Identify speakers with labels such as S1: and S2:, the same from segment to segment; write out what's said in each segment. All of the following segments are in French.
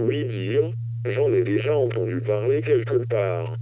S1: Oui, Guillaume, j'en ai déjà entendu parler quelque part.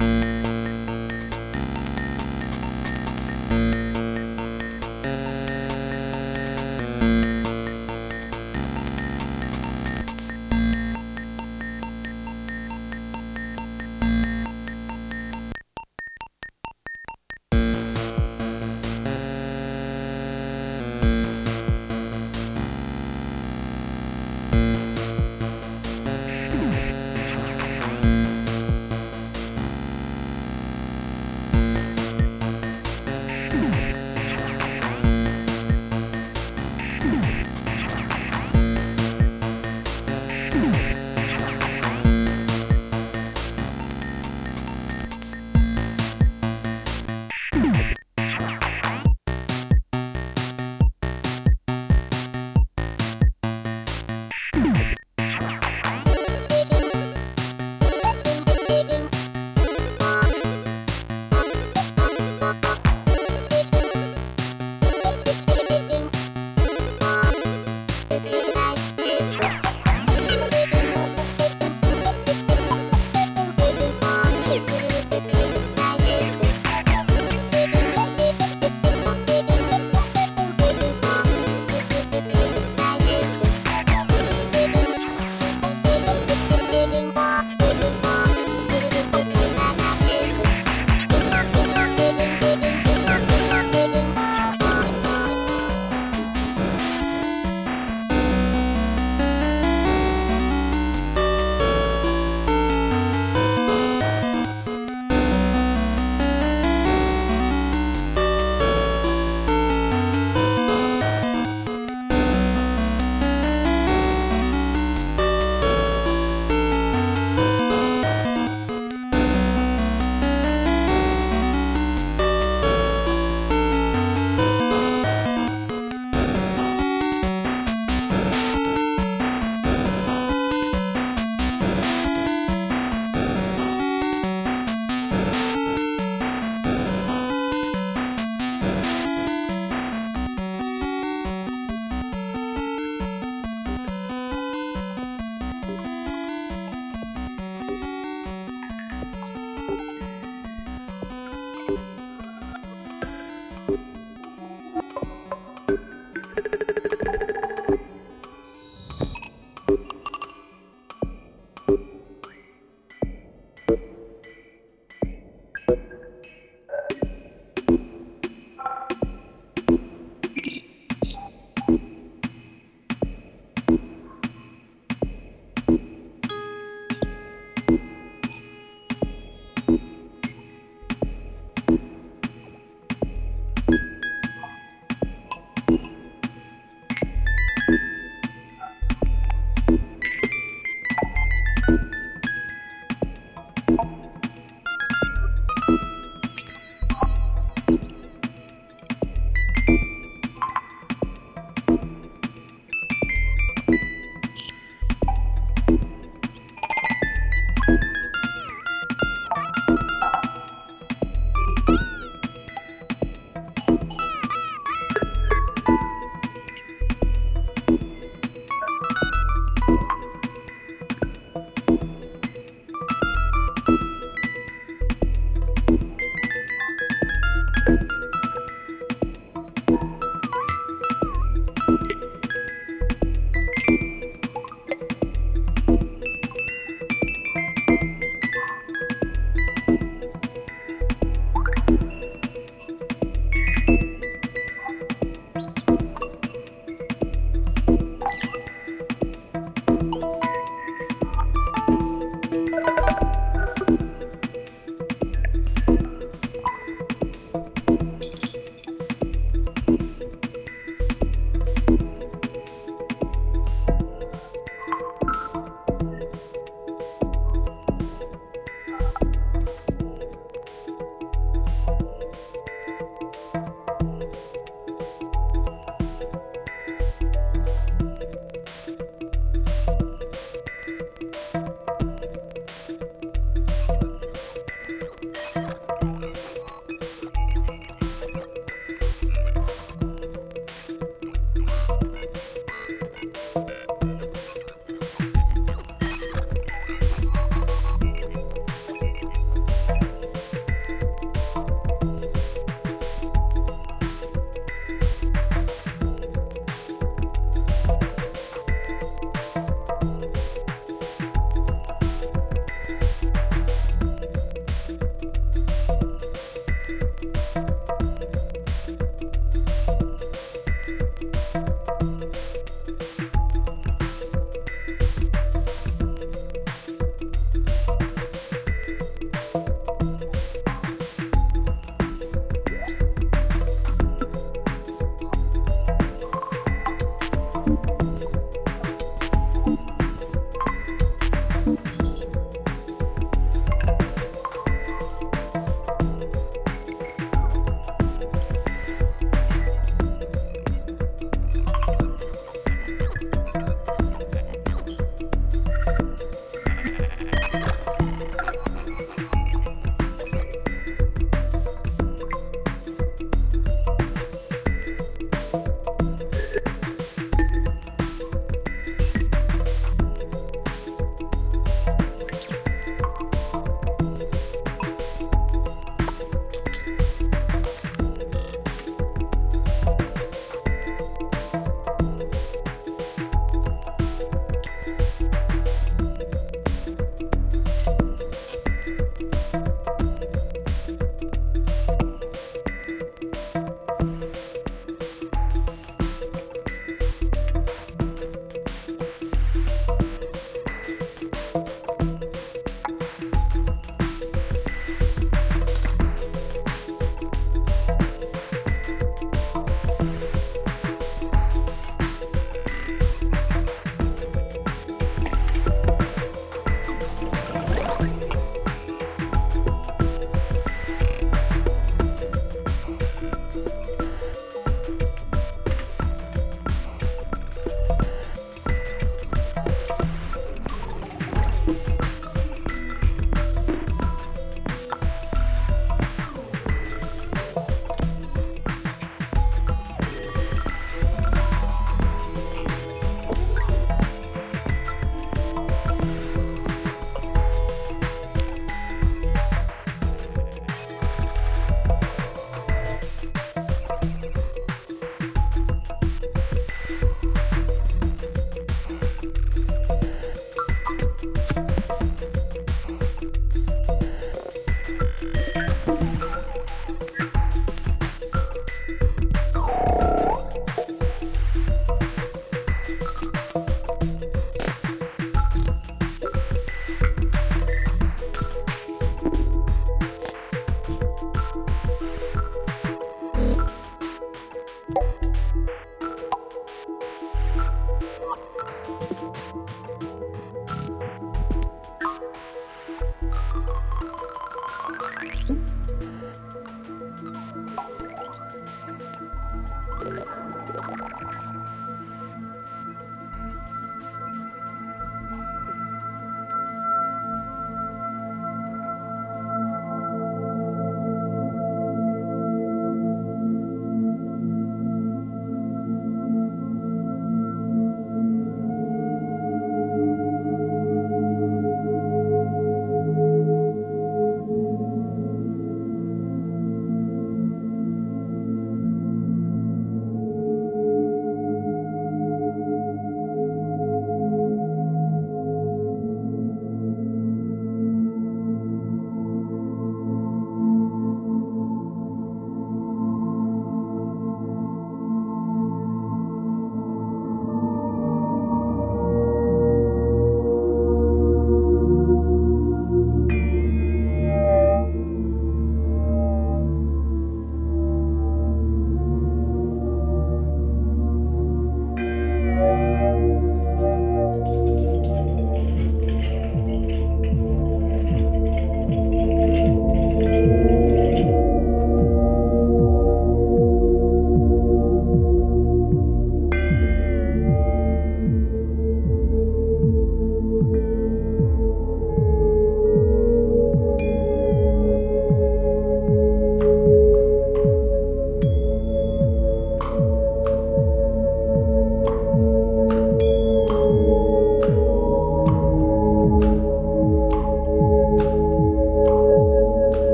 S1: thank you